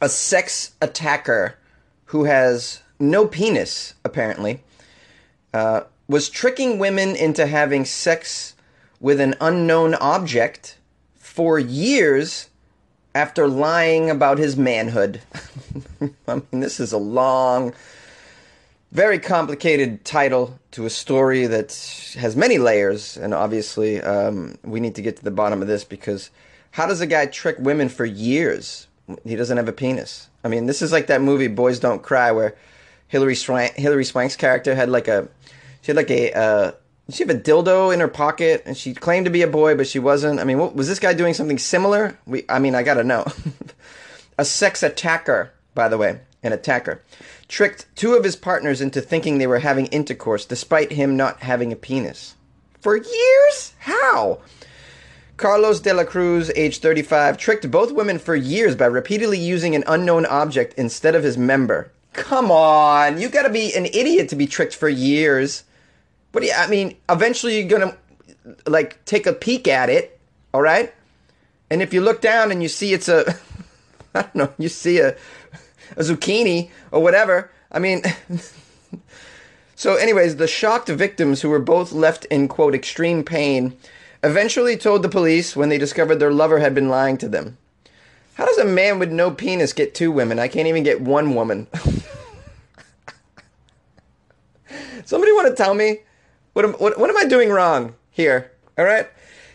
a sex attacker who has no penis, apparently, uh, was tricking women into having sex with an unknown object for years after lying about his manhood. I mean, this is a long, very complicated title to a story that has many layers, and obviously, um, we need to get to the bottom of this because how does a guy trick women for years? He doesn't have a penis. I mean, this is like that movie Boys Don't Cry, where Hilary Swank, Hilary Swank's character had like a she had like a uh, she have a dildo in her pocket, and she claimed to be a boy, but she wasn't. I mean, what, was this guy doing something similar? We, I mean, I gotta know. a sex attacker, by the way, an attacker, tricked two of his partners into thinking they were having intercourse, despite him not having a penis. For years? How? Carlos de la Cruz, age 35, tricked both women for years by repeatedly using an unknown object instead of his member. Come on, you gotta be an idiot to be tricked for years. But yeah, I mean, eventually you're gonna like take a peek at it, all right? And if you look down and you see it's a, I don't know, you see a, a zucchini or whatever. I mean, so anyways, the shocked victims who were both left in quote extreme pain eventually told the police when they discovered their lover had been lying to them. How does a man with no penis get two women? I can't even get one woman. Somebody want to tell me what am, what, what am I doing wrong here? All right.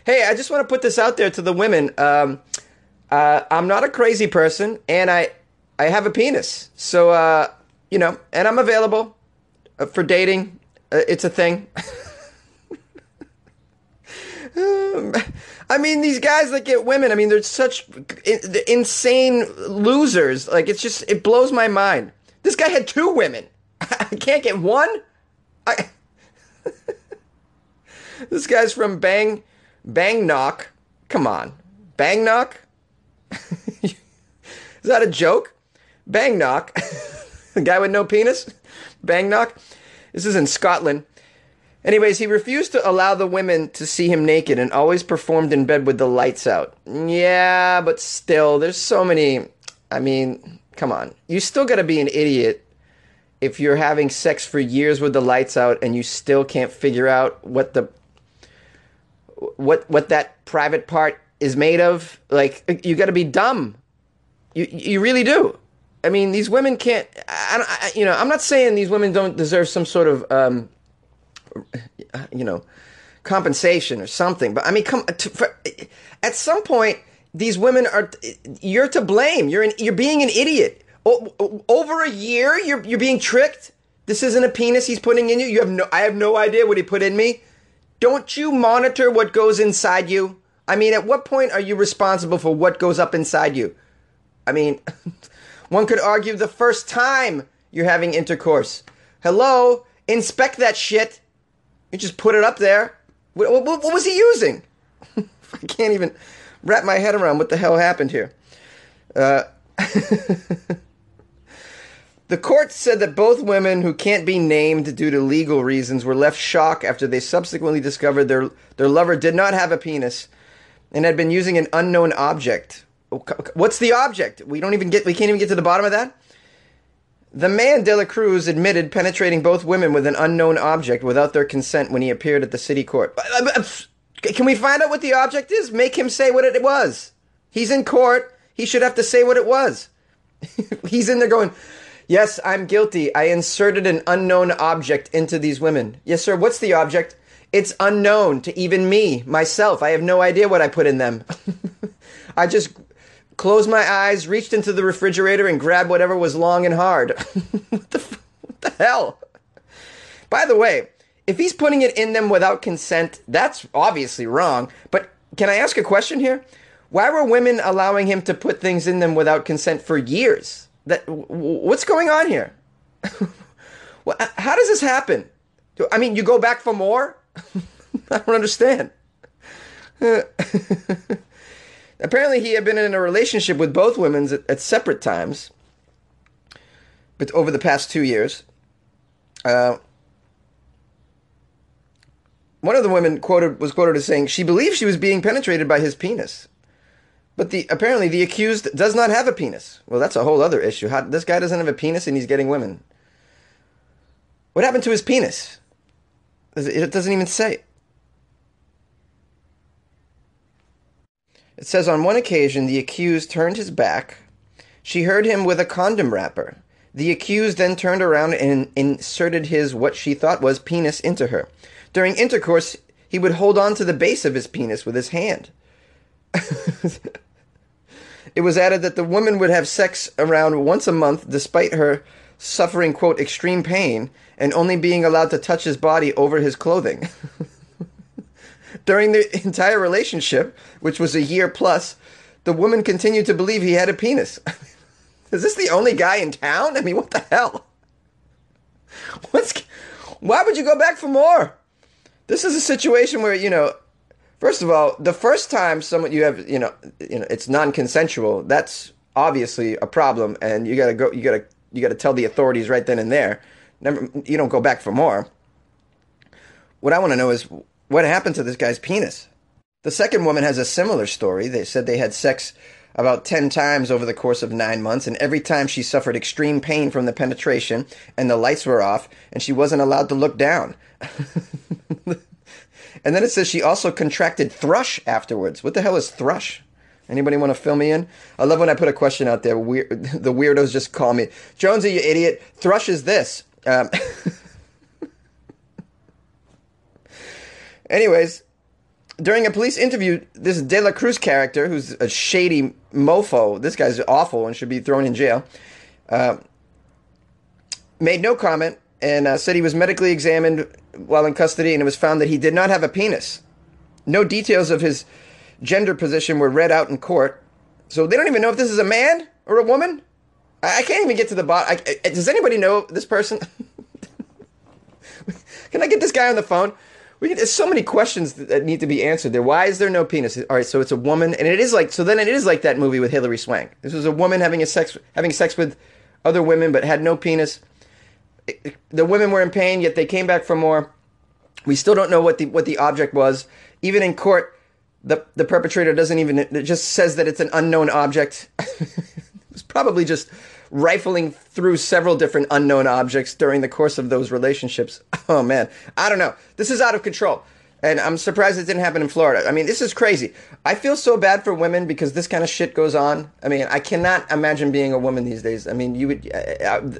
Hey, I just want to put this out there to the women. Um, uh, I'm not a crazy person, and I I have a penis. So uh, you know, and I'm available uh, for dating. Uh, it's a thing. I mean, these guys that get women, I mean, they're such insane losers. Like, it's just, it blows my mind. This guy had two women. I can't get one? I. this guy's from Bang, Bang Knock. Come on. Bang Knock? Is that a joke? Bang Knock. the guy with no penis? Bang Knock? This is in Scotland. Anyways, he refused to allow the women to see him naked and always performed in bed with the lights out. Yeah, but still, there's so many. I mean, come on. You still gotta be an idiot if you're having sex for years with the lights out and you still can't figure out what the what what that private part is made of. Like, you gotta be dumb. You you really do. I mean, these women can't. I, I, you know, I'm not saying these women don't deserve some sort of um, you know, compensation or something. But I mean, come to, for, at some point, these women are you're to blame. You're an, you're being an idiot. O- over a year, you're you're being tricked. This isn't a penis he's putting in you. You have no. I have no idea what he put in me. Don't you monitor what goes inside you? I mean, at what point are you responsible for what goes up inside you? I mean, one could argue the first time you're having intercourse. Hello, inspect that shit. You just put it up there. What, what, what was he using? I can't even wrap my head around what the hell happened here. Uh, the court said that both women who can't be named due to legal reasons were left shocked after they subsequently discovered their their lover did not have a penis and had been using an unknown object. What's the object? We don't even get we can't even get to the bottom of that. The man De La Cruz admitted penetrating both women with an unknown object without their consent when he appeared at the city court. Uh, uh, can we find out what the object is? Make him say what it was. He's in court. He should have to say what it was. He's in there going, Yes, I'm guilty. I inserted an unknown object into these women. Yes, sir. What's the object? It's unknown to even me, myself. I have no idea what I put in them. I just closed my eyes, reached into the refrigerator, and grabbed whatever was long and hard. what, the, what the hell? By the way, if he's putting it in them without consent, that's obviously wrong. But can I ask a question here? Why were women allowing him to put things in them without consent for years? That what's going on here? How does this happen? I mean, you go back for more? I don't understand. Apparently, he had been in a relationship with both women at, at separate times, but over the past two years. Uh, one of the women quoted was quoted as saying she believed she was being penetrated by his penis. But the apparently the accused does not have a penis. Well, that's a whole other issue. How, this guy doesn't have a penis and he's getting women. What happened to his penis? It doesn't even say. It says on one occasion the accused turned his back. She heard him with a condom wrapper. The accused then turned around and inserted his what she thought was penis into her. During intercourse, he would hold on to the base of his penis with his hand. it was added that the woman would have sex around once a month despite her suffering, quote, extreme pain and only being allowed to touch his body over his clothing. During the entire relationship, which was a year plus, the woman continued to believe he had a penis. Is this the only guy in town? I mean, what the hell? What's why would you go back for more? This is a situation where, you know, first of all, the first time someone you have, you know, you know, it's non-consensual, that's obviously a problem and you got to go you got to you got to tell the authorities right then and there. Never, you don't go back for more. What I want to know is what happened to this guy's penis. The second woman has a similar story. They said they had sex about 10 times over the course of nine months, and every time she suffered extreme pain from the penetration, and the lights were off, and she wasn't allowed to look down. and then it says she also contracted thrush afterwards. What the hell is thrush? Anybody want to fill me in? I love when I put a question out there. The weirdos just call me Jonesy, you idiot. Thrush is this. Um, anyways, during a police interview, this De La Cruz character, who's a shady mofo, this guy's awful and should be thrown in jail, uh, made no comment and uh, said he was medically examined while in custody and it was found that he did not have a penis. No details of his gender position were read out in court. So they don't even know if this is a man or a woman. I, I can't even get to the bottom. Does anybody know this person? Can I get this guy on the phone? We there's so many questions that need to be answered there. Why is there no penis? All right, so it's a woman, and it is like so. Then it is like that movie with Hilary Swank. This was a woman having a sex having sex with other women, but had no penis. the women were in pain, yet they came back for more. We still don't know what the what the object was. Even in court, the the perpetrator doesn't even it just says that it's an unknown object. it's probably just rifling through several different unknown objects during the course of those relationships. Oh man, I don't know. This is out of control. And I'm surprised it didn't happen in Florida. I mean, this is crazy. I feel so bad for women because this kind of shit goes on. I mean, I cannot imagine being a woman these days. I mean, you would, uh, uh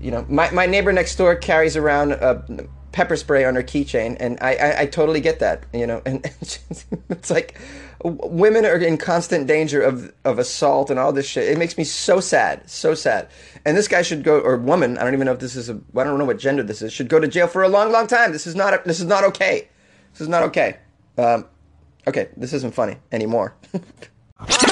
you know, my, my neighbor next door carries around a pepper spray on her keychain, and I, I, I totally get that, you know. And it's like women are in constant danger of of assault and all this shit. It makes me so sad, so sad. And this guy should go, or woman, I don't even know if this is a, I don't know what gender this is, should go to jail for a long, long time. This is not, a, this is not okay. This is not okay. Um, okay, this isn't funny anymore.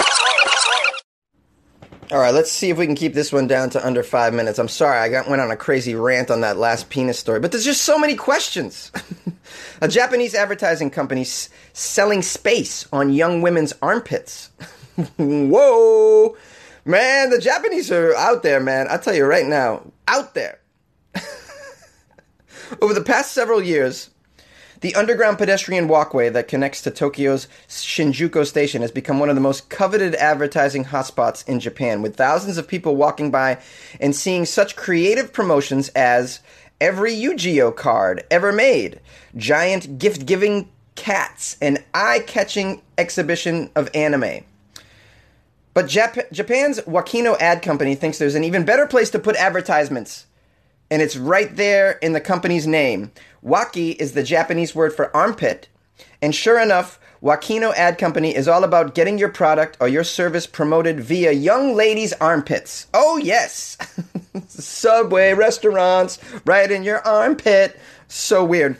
All right, let's see if we can keep this one down to under five minutes. I'm sorry, I got went on a crazy rant on that last penis story, but there's just so many questions. a Japanese advertising company s- selling space on young women's armpits. Whoa, man, the Japanese are out there, man. I'll tell you right now, out there. Over the past several years, the underground pedestrian walkway that connects to Tokyo's Shinjuku station has become one of the most coveted advertising hotspots in Japan, with thousands of people walking by and seeing such creative promotions as every Yu-Gi-Oh card ever made, giant gift-giving cats, and eye-catching exhibition of anime. But Jap- Japan's Wakino Ad Company thinks there's an even better place to put advertisements and it's right there in the company's name. Waki is the Japanese word for armpit. And sure enough, Wakino Ad Company is all about getting your product or your service promoted via young ladies' armpits. Oh, yes! Subway restaurants right in your armpit. So weird.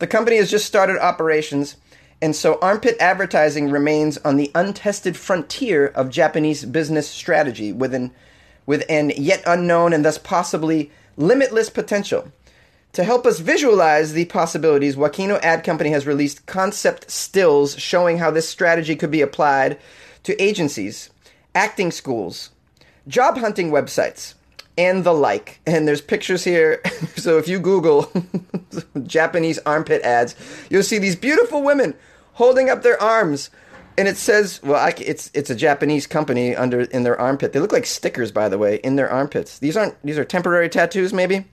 The company has just started operations, and so armpit advertising remains on the untested frontier of Japanese business strategy with an, with an yet unknown and thus possibly limitless potential. To help us visualize the possibilities, Wakino Ad Company has released concept stills showing how this strategy could be applied to agencies, acting schools, job hunting websites, and the like. And there's pictures here. so if you Google Japanese armpit ads, you'll see these beautiful women holding up their arms and it says, well, I, it's it's a Japanese company under in their armpit. They look like stickers, by the way, in their armpits. These aren't these are temporary tattoos, maybe.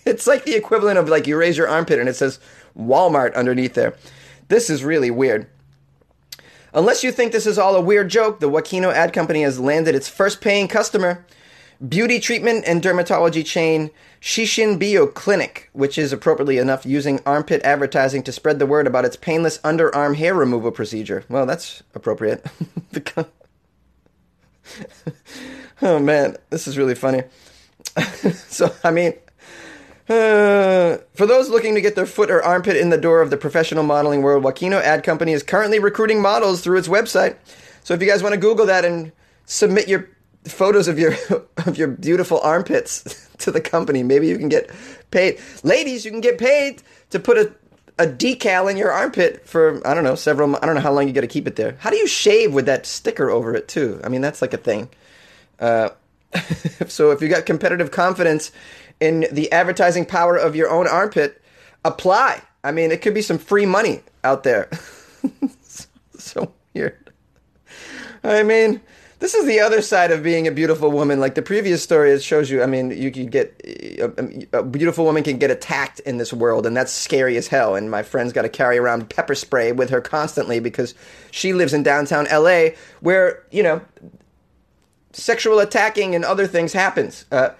it's like the equivalent of like you raise your armpit and it says Walmart underneath there. This is really weird. Unless you think this is all a weird joke, the Wakino ad company has landed its first paying customer beauty treatment and dermatology chain Shishin Bio Clinic, which is appropriately enough using armpit advertising to spread the word about its painless underarm hair removal procedure. Well, that's appropriate. oh man, this is really funny. so, I mean, uh, for those looking to get their foot or armpit in the door of the professional modeling world, Wakino Ad Company is currently recruiting models through its website. So if you guys want to Google that and submit your photos of your of your beautiful armpits to the company. Maybe you can get paid. Ladies, you can get paid to put a a decal in your armpit for I don't know several. I don't know how long you got to keep it there. How do you shave with that sticker over it too? I mean that's like a thing. Uh, so if you got competitive confidence in the advertising power of your own armpit, apply. I mean it could be some free money out there. so weird. I mean this is the other side of being a beautiful woman. Like the previous story, it shows you. I mean, you could get a, a, beautiful woman can get attacked in this world, and that's scary as hell. And my friend's got to carry around pepper spray with her constantly because she lives in downtown L.A., where you know sexual attacking and other things happens. Uh,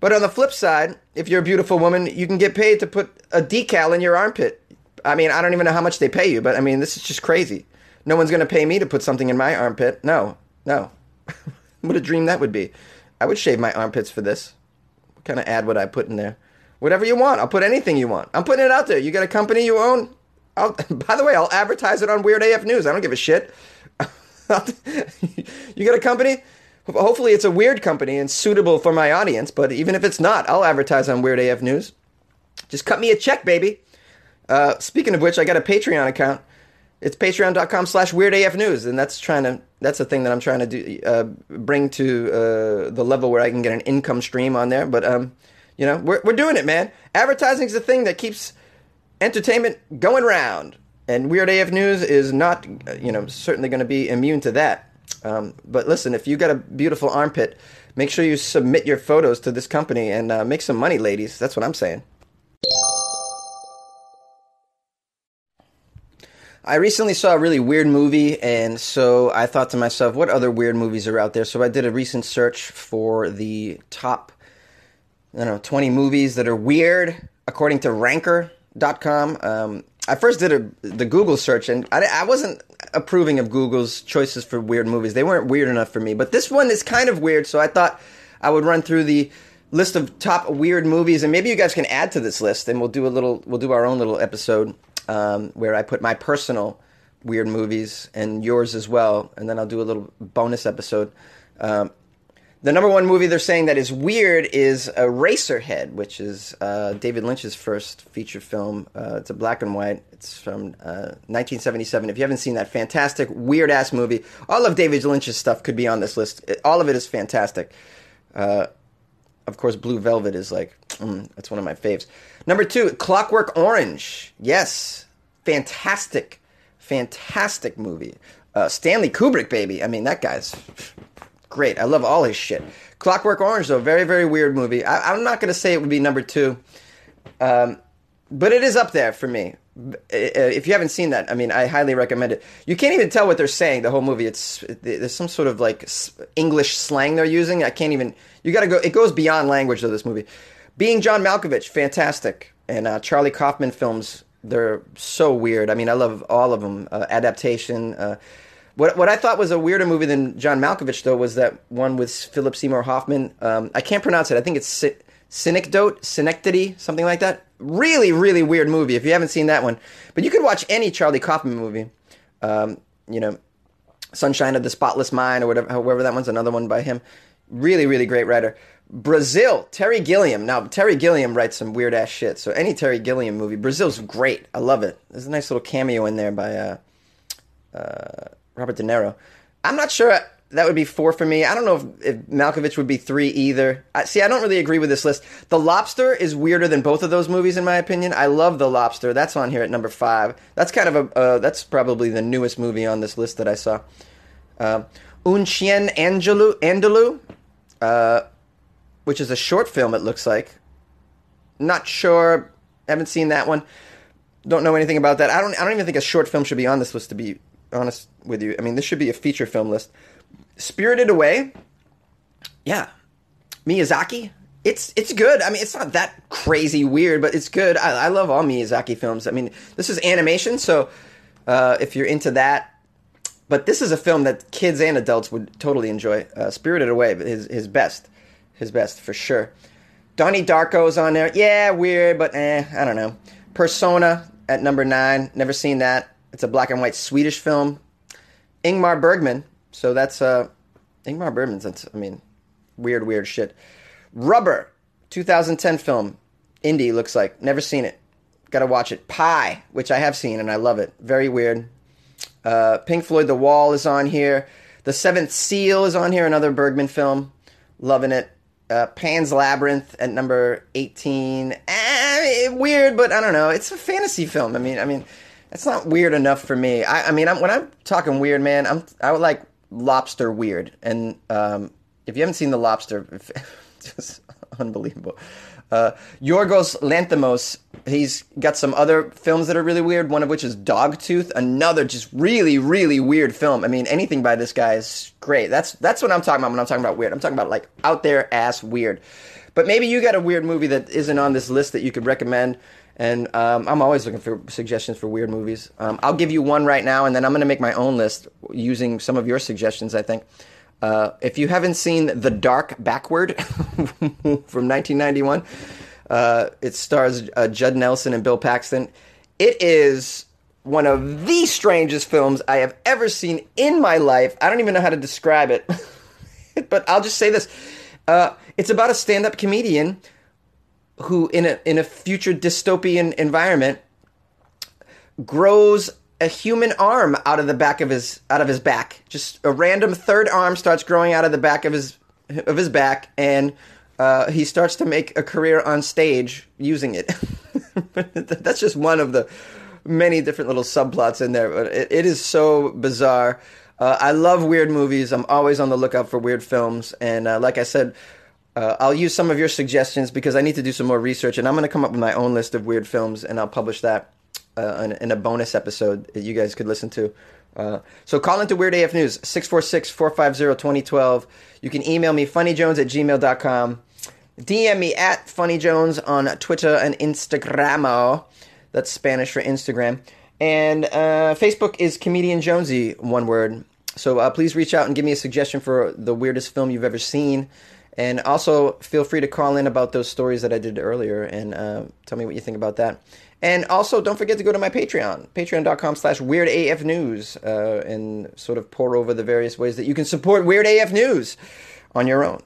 but on the flip side, if you're a beautiful woman, you can get paid to put a decal in your armpit. I mean, I don't even know how much they pay you, but I mean, this is just crazy. No one's going to pay me to put something in my armpit. No, no. what a dream that would be. I would shave my armpits for this. What kind of ad would I put in there? Whatever you want. I'll put anything you want. I'm putting it out there. You got a company you own? I'll, by the way, I'll advertise it on Weird AF News. I don't give a shit. you got a company? Hopefully, it's a weird company and suitable for my audience. But even if it's not, I'll advertise on Weird AF News. Just cut me a check, baby. Uh, speaking of which, I got a Patreon account. It's patreon.com slash weirdafnews, and that's trying to that's the thing that I'm trying to do uh, bring to uh, the level where I can get an income stream on there. But um, you know, we're we're doing it, man. Advertising is the thing that keeps entertainment going round, and Weird AF News is not, you know, certainly going to be immune to that. Um, but listen, if you got a beautiful armpit, make sure you submit your photos to this company and uh, make some money, ladies. That's what I'm saying. I recently saw a really weird movie, and so I thought to myself, what other weird movies are out there? So I did a recent search for the top, I don't know, 20 movies that are weird according to Ranker.com. Um, I first did a, the Google search, and I, I wasn't approving of Google's choices for weird movies. They weren't weird enough for me, but this one is kind of weird, so I thought I would run through the list of top weird movies, and maybe you guys can add to this list, and we'll do a little, we'll do our own little episode um, where I put my personal weird movies and yours as well, and then I'll do a little bonus episode. Um, the number one movie they're saying that is weird is Eraserhead, which is uh, David Lynch's first feature film. Uh, it's a black and white. It's from uh, 1977. If you haven't seen that fantastic, weird ass movie, all of David Lynch's stuff could be on this list. It, all of it is fantastic. Uh, of course, Blue Velvet is like, mm, that's one of my faves. Number two, Clockwork Orange. Yes, fantastic, fantastic movie. Uh, Stanley Kubrick, baby. I mean, that guy's great. I love all his shit. Clockwork Orange, though, very, very weird movie. I, am not going to say it would be number two, um, but it is up there for me. If you haven't seen that, I mean, I highly recommend it. You can't even tell what they're saying the whole movie. It's there's some sort of like English slang they're using. I can't even. You got to go. It goes beyond language though. this movie. Being John Malkovich, fantastic. And uh, Charlie Kaufman films, they're so weird. I mean, I love all of them. Uh, adaptation. Uh, what what I thought was a weirder movie than John Malkovich though was that one with Philip Seymour Hoffman. Um, I can't pronounce it. I think it's Synecdoche, Synecdoche, something like that. Really, really weird movie. If you haven't seen that one, but you could watch any Charlie Kaufman movie. Um, you know, Sunshine of the Spotless Mind or whatever. However, that one's another one by him. Really, really great writer. Brazil, Terry Gilliam. Now, Terry Gilliam writes some weird ass shit. So any Terry Gilliam movie, Brazil's great. I love it. There's a nice little cameo in there by uh, uh, Robert De Niro. I'm not sure that would be four for me. I don't know if, if Malkovich would be three either. I, see, I don't really agree with this list. The Lobster is weirder than both of those movies, in my opinion. I love The Lobster. That's on here at number five. That's kind of a uh, that's probably the newest movie on this list that I saw. Uh, Un Chien Andalou, Andalou uh, which is a short film. It looks like. Not sure. Haven't seen that one. Don't know anything about that. I don't. I don't even think a short film should be on this list. To be honest with you, I mean this should be a feature film list. Spirited Away, yeah, Miyazaki. It's it's good. I mean, it's not that crazy weird, but it's good. I, I love all Miyazaki films. I mean, this is animation, so uh, if you're into that, but this is a film that kids and adults would totally enjoy. Uh, Spirited Away, his his best, his best for sure. Donnie Darko's on there. Yeah, weird, but eh, I don't know. Persona at number nine. Never seen that. It's a black and white Swedish film. Ingmar Bergman. So that's uh, Ingmar Bergman's. That's, I mean, weird, weird shit. Rubber, 2010 film. Indie looks like. Never seen it. Gotta watch it. Pi, which I have seen and I love it. Very weird. Uh, Pink Floyd, The Wall is on here. The Seventh Seal is on here. Another Bergman film. Loving it. Uh, Pan's Labyrinth at number 18. Eh, weird, but I don't know. It's a fantasy film. I mean, I mean, it's not weird enough for me. I, I mean, I'm, when I'm talking weird, man, I'm I would like lobster weird. And um, if you haven't seen the lobster, it's unbelievable. Uh, Yorgos Lanthimos, he's got some other films that are really weird. One of which is Dogtooth, another just really, really weird film. I mean, anything by this guy is great. That's that's what I'm talking about when I'm talking about weird. I'm talking about like out there ass weird. But maybe you got a weird movie that isn't on this list that you could recommend. And um, I'm always looking for suggestions for weird movies. Um, I'll give you one right now, and then I'm going to make my own list using some of your suggestions. I think. Uh, if you haven't seen The Dark Backward from 1991, uh, it stars uh, Judd Nelson and Bill Paxton. It is one of the strangest films I have ever seen in my life. I don't even know how to describe it, but I'll just say this: uh, it's about a stand-up comedian who, in a in a future dystopian environment, grows a human arm out of the back of his out of his back. Just a random third arm starts growing out of the back of his of his back, and uh, he starts to make a career on stage using it. That's just one of the many different little subplots in there, but it, it is so bizarre. Uh, I love weird movies. I'm always on the lookout for weird films, and uh, like I said. Uh, I'll use some of your suggestions because I need to do some more research, and I'm going to come up with my own list of weird films, and I'll publish that uh, in, in, a bonus episode that you guys could listen to. Uh, so call into Weird AF News, 646-450-2012. You can email me, funnyjones at gmail.com. DM me at funnyjones on Twitter and Instagram. That's Spanish for Instagram. And uh, Facebook is Comedian Jonesy, one word. So uh, please reach out and give me a suggestion for the weirdest film you've ever seen. And also feel free to call in about those stories that I did earlier and uh, tell me what you think about that. And also, don't forget to go to my Patreon, patreon.com slash weirdafnews, uh, and sort of pore over the various ways that you can support Weird AF News on your own.